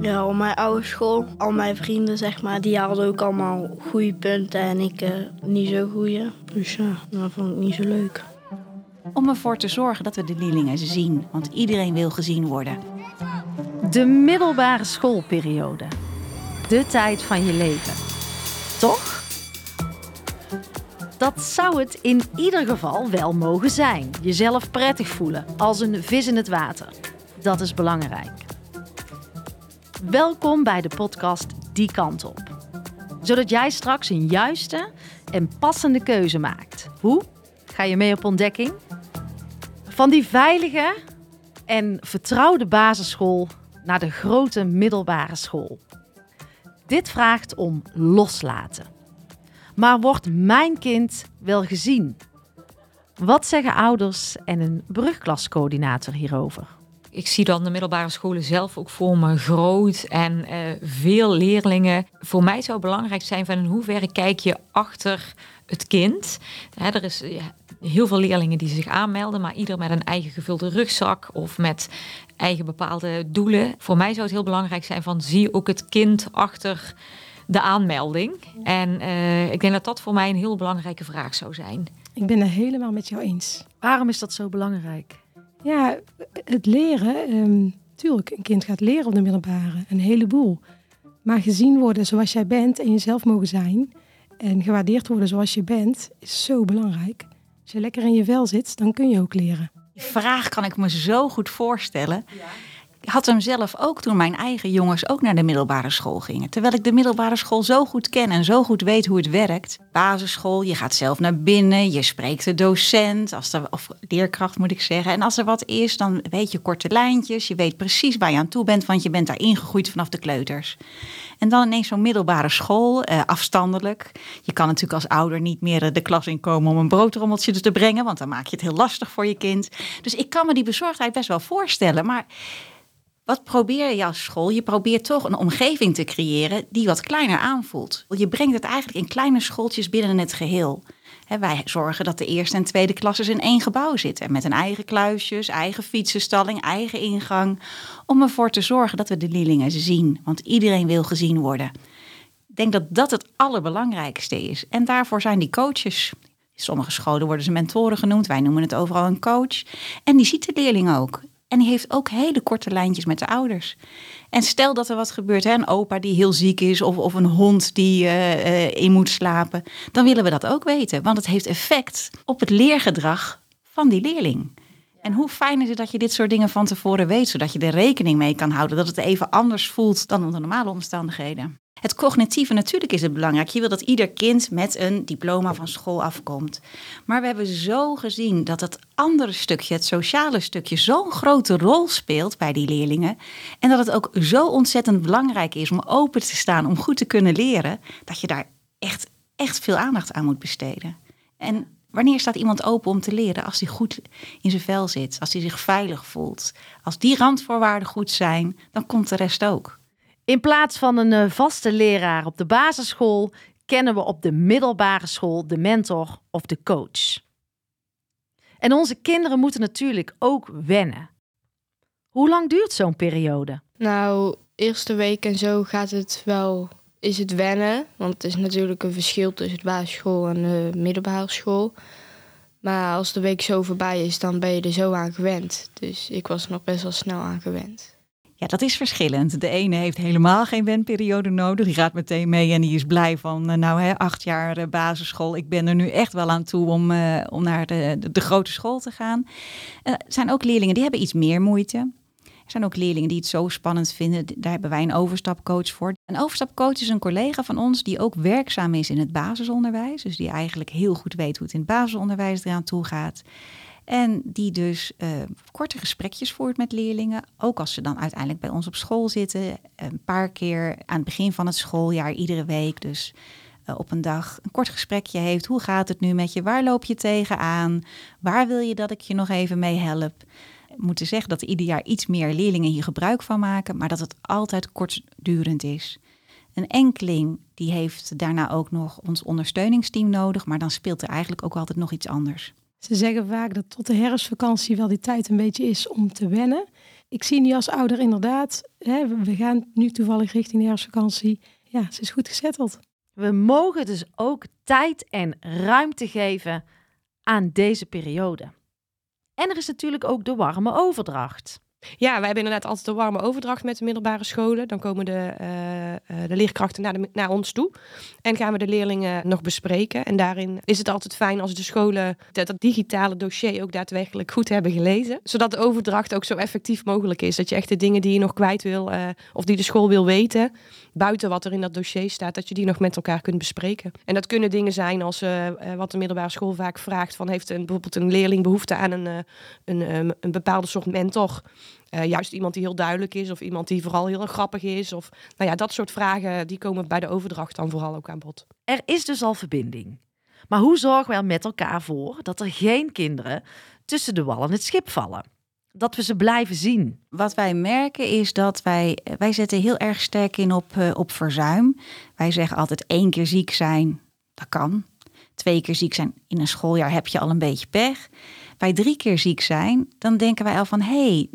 Ja, op mijn oude school, al mijn vrienden zeg maar, die hadden ook allemaal goede punten en ik eh, niet zo goede. Dus ja, dat vond ik niet zo leuk. Om ervoor te zorgen dat we de leerlingen zien, want iedereen wil gezien worden. De middelbare schoolperiode. De tijd van je leven. Toch? Dat zou het in ieder geval wel mogen zijn. Jezelf prettig voelen, als een vis in het water. Dat is belangrijk. Welkom bij de podcast Die Kant Op. Zodat jij straks een juiste en passende keuze maakt. Hoe? Ga je mee op ontdekking? Van die veilige en vertrouwde basisschool naar de grote middelbare school. Dit vraagt om loslaten. Maar wordt mijn kind wel gezien? Wat zeggen ouders en een brugklascoördinator hierover? Ik zie dan de middelbare scholen zelf ook voor me groot en uh, veel leerlingen. Voor mij zou het belangrijk zijn van in hoeverre kijk je achter het kind. Er is heel veel leerlingen die zich aanmelden, maar ieder met een eigen gevulde rugzak of met eigen bepaalde doelen. Voor mij zou het heel belangrijk zijn van zie ook het kind achter de aanmelding. En uh, ik denk dat dat voor mij een heel belangrijke vraag zou zijn. Ik ben het helemaal met jou eens. Waarom is dat zo belangrijk? Ja, het leren. Um, tuurlijk, een kind gaat leren op de middelbare, een heleboel. Maar gezien worden zoals jij bent en jezelf mogen zijn en gewaardeerd worden zoals je bent, is zo belangrijk. Als je lekker in je vel zit, dan kun je ook leren. Die vraag kan ik me zo goed voorstellen. Ja. Had hem zelf ook toen mijn eigen jongens ook naar de middelbare school gingen. Terwijl ik de middelbare school zo goed ken en zo goed weet hoe het werkt. Basisschool, je gaat zelf naar binnen, je spreekt de docent, als er, of leerkracht moet ik zeggen. En als er wat is, dan weet je korte lijntjes. Je weet precies waar je aan toe bent, want je bent daar ingegroeid vanaf de kleuters. En dan ineens zo'n middelbare school, eh, afstandelijk. Je kan natuurlijk als ouder niet meer de klas inkomen om een broodrommeltje te brengen, want dan maak je het heel lastig voor je kind. Dus ik kan me die bezorgdheid best wel voorstellen. Maar wat probeer je als school? Je probeert toch een omgeving te creëren die wat kleiner aanvoelt. Je brengt het eigenlijk in kleine schooltjes binnen het geheel. wij zorgen dat de eerste en tweede klasses in één gebouw zitten. Met een eigen kluisjes, eigen fietsenstalling, eigen ingang. Om ervoor te zorgen dat we de leerlingen zien. Want iedereen wil gezien worden. Ik denk dat dat het allerbelangrijkste is. En daarvoor zijn die coaches. Sommige scholen worden ze mentoren genoemd. Wij noemen het overal een coach. En die ziet de leerling ook. En die heeft ook hele korte lijntjes met de ouders. En stel dat er wat gebeurt, hè, een opa die heel ziek is of, of een hond die uh, in moet slapen, dan willen we dat ook weten. Want het heeft effect op het leergedrag van die leerling. En hoe fijn is het dat je dit soort dingen van tevoren weet, zodat je er rekening mee kan houden dat het even anders voelt dan onder normale omstandigheden. Het cognitieve, natuurlijk is het belangrijk. Je wil dat ieder kind met een diploma van school afkomt. Maar we hebben zo gezien dat het andere stukje, het sociale stukje, zo'n grote rol speelt bij die leerlingen. En dat het ook zo ontzettend belangrijk is om open te staan, om goed te kunnen leren, dat je daar echt, echt veel aandacht aan moet besteden. En Wanneer staat iemand open om te leren? Als hij goed in zijn vel zit, als hij zich veilig voelt. Als die randvoorwaarden goed zijn, dan komt de rest ook. In plaats van een eh, vaste leraar op de basisschool, kennen we op de middelbare school de mentor of de coach. En onze kinderen moeten natuurlijk ook wennen. Hoe lang duurt zo'n periode? Nou, eerste week en zo gaat het wel, is het wennen. Want het is natuurlijk een verschil tussen de basisschool en de middelbare school. Maar als de week zo voorbij is, dan ben je er zo aan gewend. Dus ik was er nog best wel snel aan gewend. Ja, dat is verschillend. De ene heeft helemaal geen wenperiode nodig. Die gaat meteen mee en die is blij van, eh, nou hè, acht jaar eh, basisschool. Ik ben er nu echt wel aan toe om, uh, om naar de, de, de, grote school te gaan. er zijn ook leerlingen die hebben iets meer moeite. Er zijn ook leerlingen die het zo spannend vinden. Daar hebben wij een overstapcoach voor. Een overstapcoach is een collega van ons die ook werkzaam is in het basisonderwijs. Dus die eigenlijk heel goed weet hoe het in het basisonderwijs eraan toe gaat. En die dus uh, korte gesprekjes voert met leerlingen. Ook als ze dan uiteindelijk bij ons op school zitten. Een paar keer aan het begin van het schooljaar, iedere week. Dus uh, op een dag een kort gesprekje heeft. Hoe gaat het nu met je? Waar loop je tegenaan? Waar wil je dat ik je nog even mee help? moeten zeggen dat ieder jaar iets meer leerlingen hier gebruik van maken, maar dat het altijd kortdurend is. Een enkeling die heeft daarna ook nog ons ondersteuningsteam nodig, maar dan speelt er eigenlijk ook altijd nog iets anders. Ze zeggen vaak dat tot de herfstvakantie wel die tijd een beetje is om te wennen. Ik zie nu als ouder inderdaad, hè, we- gaan nu toevallig richting de herfstvakantie. Ja, ze is goed gezetteld. We mogen dus ook tijd en ruimte geven aan deze periode. En er is natuurlijk ook de warme overdracht. Ja, wij hebben inderdaad altijd een warme overdracht met de middelbare scholen. Dan komen de, eh, eh, de leerkrachten naar, de, naar ons toe. En gaan we de leerlingen nog bespreken. En daarin is het altijd fijn als de scholen dat, digitale dossier ook daadwerkelijk goed hebben gelezen. Zodat de overdracht ook zo effectief mogelijk is. Dat je echt de dingen die je nog kwijt wil eh, of die de school wil weten, buiten wat er in dat dossier staat, dat je die nog met elkaar kunt bespreken. En dat kunnen dingen zijn als wat de middelbare school vaak vraagt: van heeft een, bijvoorbeeld een leerling behoefte aan een, eh, een, ehm, een bepaalde soort mentor. Eh, juist iemand die heel duidelijk is of iemand die vooral heel grappig is. Of nou ja, dat soort vragen die komen bij de overdracht dan vooral ook aan bod. Er is dus al verbinding. Maar hoe zorgen we er met elkaar voor dat er geen kinderen tussen de wal en het schip vallen? Dat we ze blijven zien. Wat wij merken is dat wij, wij zetten heel erg sterk in op, eh, op verzuim. Wij zeggen altijd één keer ziek zijn, dat kan. Twee keer ziek zijn in een schooljaar heb je al een beetje pech. Bij drie keer ziek zijn, dan denken wij al van hé, hey,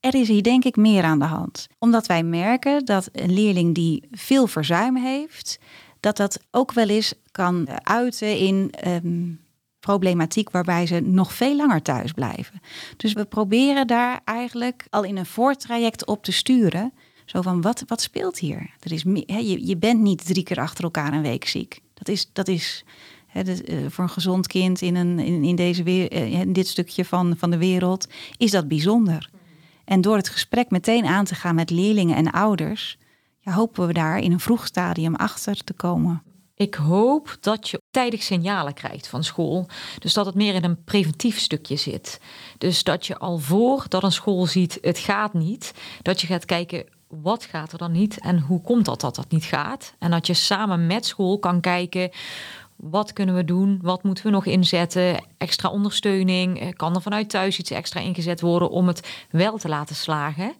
er is hier denk ik meer aan de hand. Omdat wij merken dat een leerling die veel verzuim heeft, dat dat ook wel eens kan eh, uiten in ehm, problematiek waarbij ze nog veel langer thuis blijven. Dus we proberen daar eigenlijk al in een voortraject op te sturen. Zo van, wat, wat speelt hier? Er is, je, je bent niet drie keer achter elkaar een week ziek. Dat is, dat is eh, voor een gezond kind in, een, in, in, deze weer, eh, in dit stukje van, van de wereld, is dat bijzonder. En door het gesprek meteen aan te gaan met leerlingen en ouders, ja, hopen we daar in een vroeg stadium achter te komen. Ik hoop dat je tijdig signalen krijgt van school. Dus dat het meer in een preventief stukje zit. Dus dat je al voor dat een school ziet, het gaat niet. Dat je gaat kijken, wat gaat er dan niet? En hoe komt dat dat dat niet gaat? En dat je samen met school kan kijken, wat kunnen we doen? Wat moeten we nog inzetten? Extra ondersteuning? Eh, Kan er vanuit thuis iets extra ingezet worden om het wel te laten slagen?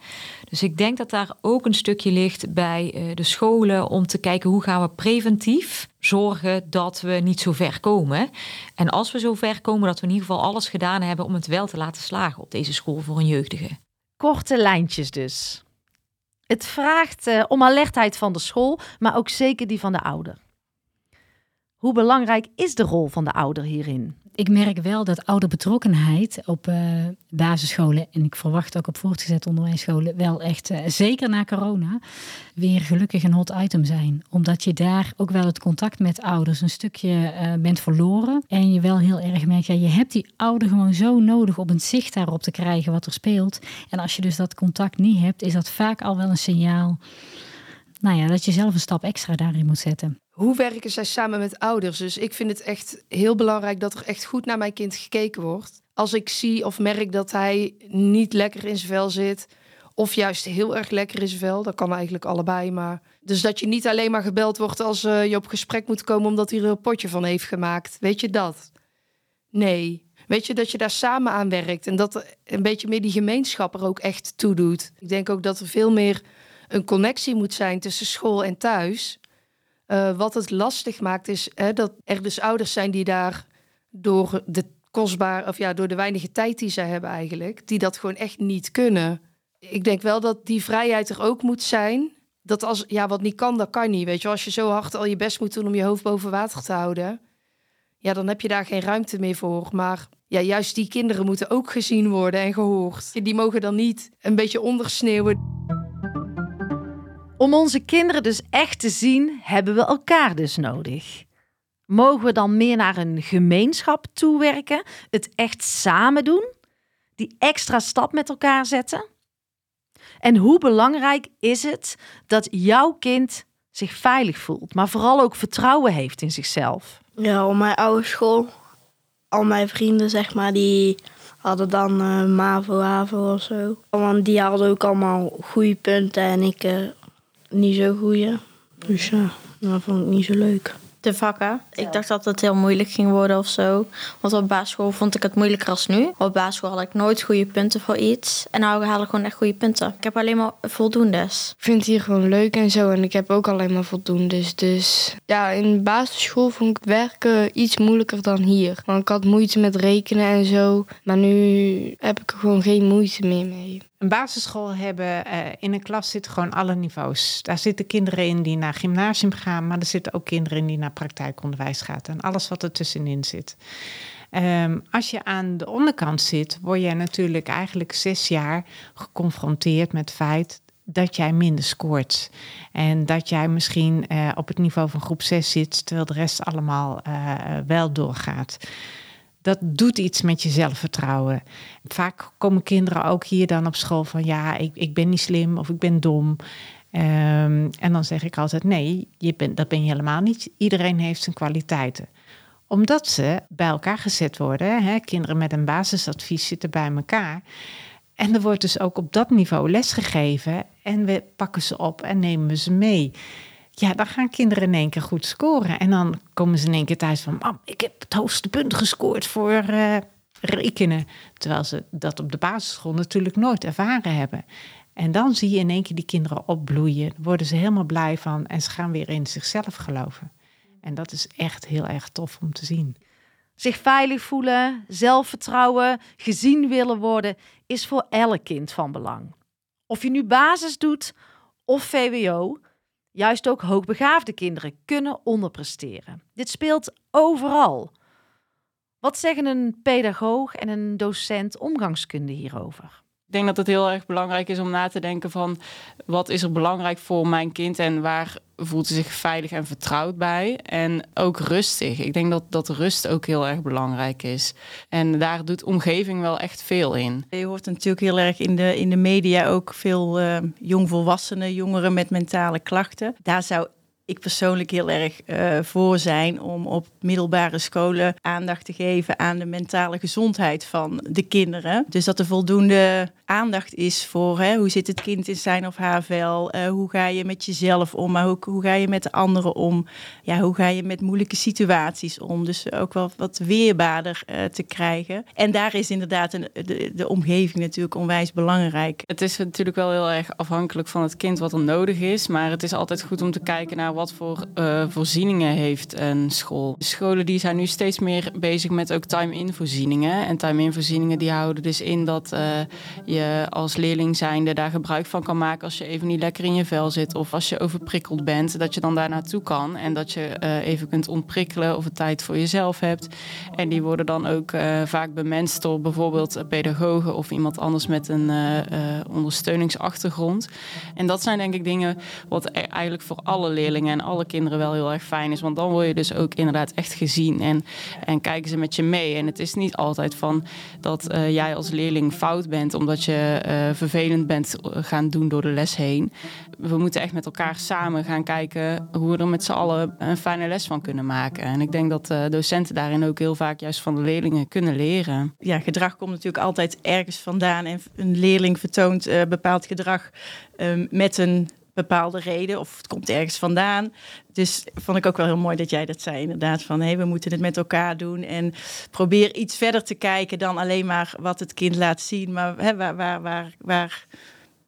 Dus ik denk dat daar ook een stukje ligt bij eh, de scholen om te kijken hoe gaan we preventief zorgen dat we niet zo ver komen. En als we zo ver komen, dat we in ieder geval alles gedaan hebben om het wel te laten slagen op deze school voor een jeugdige. Korte lijntjes dus. Het vraagt eh, om alertheid van de school, maar ook zeker die van de ouder. Hoe belangrijk is de rol van de ouder hierin? Ik merk wel dat ouderbetrokkenheid op eh, basisscholen en ik verwacht ook op voortgezet onderwijsscholen wel echt, eh, zeker na corona, weer gelukkig een hot item zijn. Omdat je daar ook wel het contact met ouders een stukje eh, bent verloren. En je wel heel erg merkt, ja, je hebt die ouder gewoon zo nodig om een zicht daarop te krijgen wat er speelt. En als je dus dat contact niet hebt, is dat vaak al wel een signaal nou ja, dat je zelf een stap extra daarin moet zetten. Hoe werken zij samen met ouders? Dus ik vind het echt heel belangrijk dat er echt goed naar mijn kind gekeken wordt. Als ik zie of merk dat hij niet lekker in zijn vel zit, of juist heel erg lekker in zijn vel, dat kan eigenlijk allebei. Maar dus dat je niet alleen maar gebeld wordt als eh, je op gesprek moet komen omdat hij er een potje van heeft gemaakt. Weet je dat? Nee. Weet je dat je daar samen aan werkt en dat een beetje meer die gemeenschap er ook echt toe doet. Ik denk ook dat er veel meer een connectie moet zijn tussen school en thuis. Uh, wat het lastig maakt is hè, dat er dus ouders zijn die daar door de kostbaar of ja, door de weinige tijd die zij hebben eigenlijk, die dat gewoon echt niet kunnen. Ik denk wel dat die vrijheid er ook moet zijn. Dat als ja, wat niet kan, dat kan niet. Weet je, als je zo hard al je best moet doen om je hoofd boven water te houden, ja, dan heb je daar geen ruimte meer voor. Maar ja, juist die kinderen moeten ook gezien worden en gehoord. Die mogen dan niet een beetje ondersneeuwen. Om onze kinderen dus echt te zien, hebben we elkaar dus nodig. Mogen we dan meer naar een gemeenschap toewerken? Het echt samen doen? Die extra stap met elkaar zetten? En hoe belangrijk is het dat jouw kind zich veilig voelt, maar vooral ook vertrouwen heeft in zichzelf? Ja, op mijn oude school, al mijn vrienden, zeg maar, die hadden dan uh, MAVO, HAVO of zo. Want die hadden ook allemaal goede punten en ik uh, niet zo goede. Dus ja, dat vond ik niet zo leuk. De vakken. Ik dacht dat het heel moeilijk ging worden of zo. Want op basisschool vond ik het moeilijker als nu. Op basisschool had ik nooit goede punten voor iets. En nou haal ik gewoon echt goede punten. Ik heb alleen maar voldoendes. Ik vind het hier gewoon leuk en zo. En ik heb ook alleen maar voldoendes. Dus ja, in de basisschool vond ik werken iets moeilijker dan hier. Want ik had moeite met rekenen en zo. Maar nu heb ik er gewoon geen moeite meer mee. Een basisschool hebben, uh, in een klas zitten gewoon alle niveaus. Daar zitten kinderen in die naar gymnasium gaan, maar er zitten ook kinderen in die naar praktijkonderwijs gaan en alles wat er tussenin zit. Um, als je aan de onderkant zit, word je natuurlijk eigenlijk zes jaar geconfronteerd met het feit dat jij minder scoort. En dat jij misschien uh, op het niveau van groep 6 zit, terwijl de rest allemaal uh, wel doorgaat. Dat doet iets met je zelfvertrouwen. Vaak komen kinderen ook hier dan op school van ja, ik, ik ben niet slim of ik ben dom. Um, en dan zeg ik altijd nee, je bent, dat ben je helemaal niet. Iedereen heeft zijn kwaliteiten omdat ze bij elkaar gezet worden. Hè? Kinderen met een basisadvies zitten bij elkaar. En er wordt dus ook op dat niveau lesgegeven. En we pakken ze op en nemen ze mee. Ja, dan gaan kinderen in één keer goed scoren. En dan komen ze in één keer thuis van... Mam, ik heb het hoogste punt gescoord voor uh, rekenen. Terwijl ze dat op de basisschool natuurlijk nooit ervaren hebben. En dan zie je in één keer die kinderen opbloeien. Worden ze helemaal blij van. En ze gaan weer in zichzelf geloven. En dat is echt heel erg tof om te zien. Zich veilig voelen, zelfvertrouwen, gezien willen worden, is voor elk kind van belang. Of je nu basis doet of VWO, juist ook hoogbegaafde kinderen kunnen onderpresteren. Dit speelt overal. Wat zeggen een pedagoog en een docent omgangskunde hierover? Ik denk dat het heel erg belangrijk is om na te denken van wat is er belangrijk voor mijn kind en waar voelt hij zich veilig en vertrouwd bij. En ook rustig. Ik denk dat, dat rust ook heel erg belangrijk is. En daar doet omgeving wel echt veel in. Je hoort natuurlijk heel erg in de, in de media ook veel uh, jongvolwassenen, jongeren met mentale klachten. Daar zou ik persoonlijk heel erg uh, voor zijn om op middelbare scholen aandacht te geven aan de mentale gezondheid van de kinderen. Dus dat er voldoende aandacht is voor hè, hoe zit het kind in zijn of haar vel, uh, hoe ga je met jezelf om, maar ook hoe ga je met de anderen om, ja, hoe ga je met moeilijke situaties om. Dus ook wel wat weerbaarder uh, te krijgen. En daar is inderdaad een, de, de omgeving natuurlijk onwijs belangrijk. Het is natuurlijk wel heel erg afhankelijk van het kind wat er nodig is, maar het is altijd goed om te kijken naar wat voor uh, voorzieningen heeft een school. Scholen die zijn nu steeds meer bezig met ook time-in voorzieningen. En time-in voorzieningen die houden dus in dat uh, je als leerling zijnde daar gebruik van kan maken als je even niet lekker in je vel zit of als je overprikkeld bent, dat je dan daar naartoe kan en dat je uh, even kunt ontprikkelen of een tijd voor jezelf hebt. En die worden dan ook vaak bemenst door bijvoorbeeld pedagogen of iemand anders met een ondersteuningsachtergrond. En dat zijn denk ik dingen wat e-, eigenlijk voor alle leerlingen en alle kinderen wel heel erg fijn is. Want dan word je dus ook inderdaad echt gezien en, en kijken ze met je mee. En het is niet altijd van dat uh, jij als leerling fout bent omdat je uh, vervelend bent gaan doen door de les heen. We moeten echt met elkaar samen gaan kijken hoe we er met z'n allen een fijne les van kunnen maken. En ik denk dat uh, docenten daarin ook heel vaak juist van de leerlingen kunnen leren. Ja, gedrag komt natuurlijk altijd ergens vandaan en een leerling vertoont bepaald gedrag um, met een bepaalde reden of het komt ergens vandaan. Dus vond ik ook wel heel mooi dat jij dat zei inderdaad van hey, we moeten het met elkaar doen en probeer iets verder te kijken dan alleen maar wat het kind laat zien, maar hè, waar, waar, waar, waar,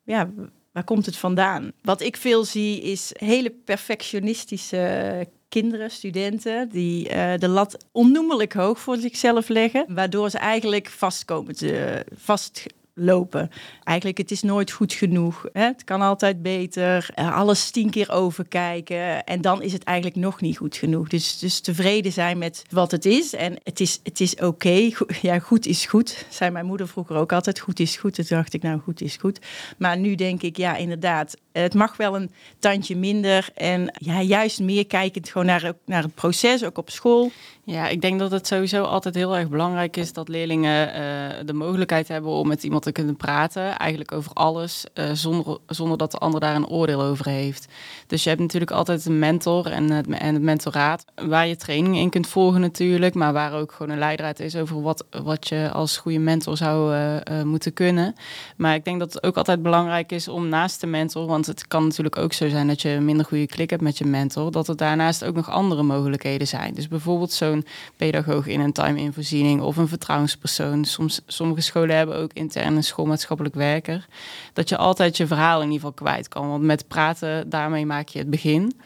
ja, waar komt het vandaan? Wat ik veel zie is hele perfectionistische kinderen, studenten, die uh, de lat onnoemelijk hoog voor zichzelf leggen, waardoor ze eigenlijk vastkomen te vast lopen. Eigenlijk, het is nooit goed genoeg. Hè? Het kan altijd beter. Uh, alles tien keer overkijken. En dan is het eigenlijk nog niet goed genoeg. Dus, dus tevreden zijn met wat het is. En het is, het is oké. Ja, goed is goed. Zei mijn moeder vroeger ook altijd. Goed is goed. Toen dacht ik, nou, goed is goed. Maar nu denk ik, ja, inderdaad. Het mag wel een tandje minder. En ja, juist meer kijkend gewoon naar, naar het proces, ook op school. Ja, ik denk dat het sowieso altijd heel erg belangrijk is dat leerlingen uh, de mogelijkheid hebben om met iemand te kunnen praten. Eigenlijk over alles, uh, zonder, zonder dat de ander daar een oordeel over heeft. Dus je hebt natuurlijk altijd een mentor en het, en mentoraat, waar je training in kunt volgen natuurlijk. Maar waar ook gewoon een leidraad is over wat, wat je als goede mentor zou uh, moeten kunnen. Maar ik denk dat het ook altijd belangrijk is om naast de mentor, want het kan natuurlijk ook zo zijn dat je een minder goede klik hebt met je mentor, dat er daarnaast ook nog andere mogelijkheden zijn. Dus bijvoorbeeld zo pedagoog in een time-in-voorziening of een vertrouwenspersoon. Soms, sommige scholen hebben ook intern een schoolmaatschappelijk werker. Dat je altijd je verhaal in ieder geval kwijt kan. Want met praten, daarmee maak je het begin.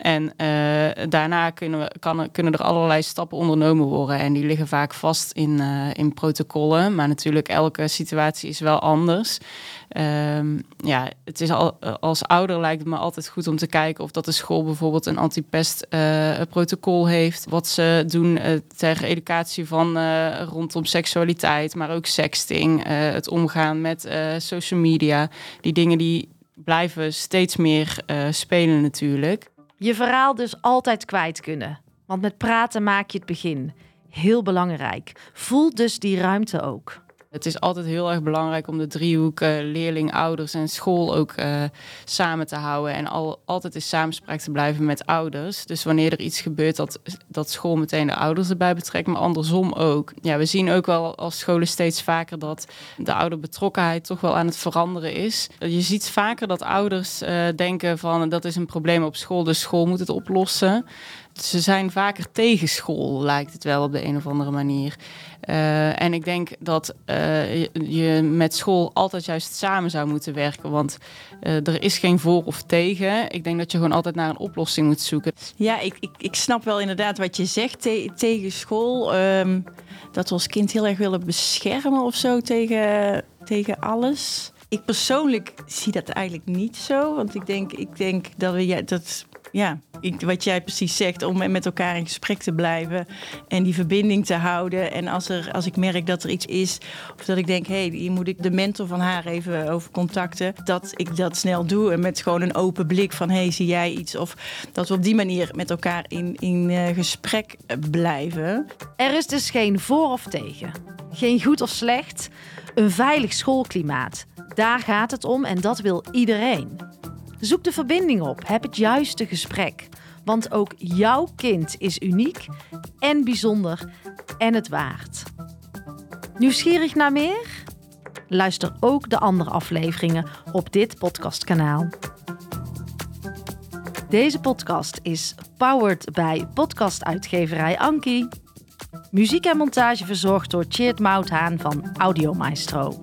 En eh, daarna kunnen, we, kan, kunnen er allerlei stappen ondernomen worden. En die liggen vaak vast in, eh, in protocollen. Maar natuurlijk, elke situatie is wel anders. Ehm, ja, het is al, als ouder lijkt het me altijd goed om te kijken of dat de school bijvoorbeeld een antipest uh, protocol heeft. Wat ze doen ter educatie van rondom seksualiteit, maar ook sexting, het omgaan met social media. Die dingen die blijven steeds meer spelen natuurlijk. Je verhaal dus altijd kwijt kunnen. Want met praten maak je het begin. Heel belangrijk. Voel dus die ruimte ook. Het is altijd heel erg belangrijk om de driehoek leerling, ouders en school ook uh, samen te houden. En al, altijd in samenspraak te blijven met ouders. Dus wanneer er iets gebeurt, dat, dat school meteen de ouders erbij betrekt, maar andersom ook. Ja, we zien ook wel als scholen steeds vaker dat de ouderbetrokkenheid toch wel aan het veranderen is. Je ziet vaker dat ouders uh, denken van dat is een probleem op school, dus school moet het oplossen ze zijn vaker tegen school, lijkt het wel op de een of andere manier. Uh, en ik denk dat uh, je met school altijd juist samen zou moeten werken. Want uh, er is geen voor of tegen. Ik denk dat je gewoon altijd naar een oplossing moet zoeken. Ja, ik, ik, ik snap wel inderdaad wat je zegt te tegen school. Um, dat we als kind heel erg willen beschermen of zo tegen, tegen alles. Ik persoonlijk zie dat eigenlijk niet zo. Want ik denk, ik denk dat we ja, dat ja, wat jij precies zegt, om met elkaar in gesprek te blijven en die verbinding te houden. En als, er, als ik merk dat er iets is, of dat ik denk, hé, hey, hier moet ik de mentor van haar even over contacten, dat ik dat snel doe en met gewoon een open blik van, hé, hey, zie jij iets? Of dat we op die manier met elkaar in, in uh, gesprek blijven. Er is dus geen voor of tegen, geen goed of slecht, een veilig schoolklimaat. Daar gaat het om en dat wil iedereen. Zoek de verbinding op, heb het juiste gesprek. Want ook jouw kind is uniek en bijzonder en het waard. Nieuwsgierig naar meer? Luister ook de andere afleveringen op dit podcastkanaal. Deze podcast is powered bij podcastuitgeverij Anki. Muziek en montage verzorgd door Cheert Mouthaan van Audio Maestro.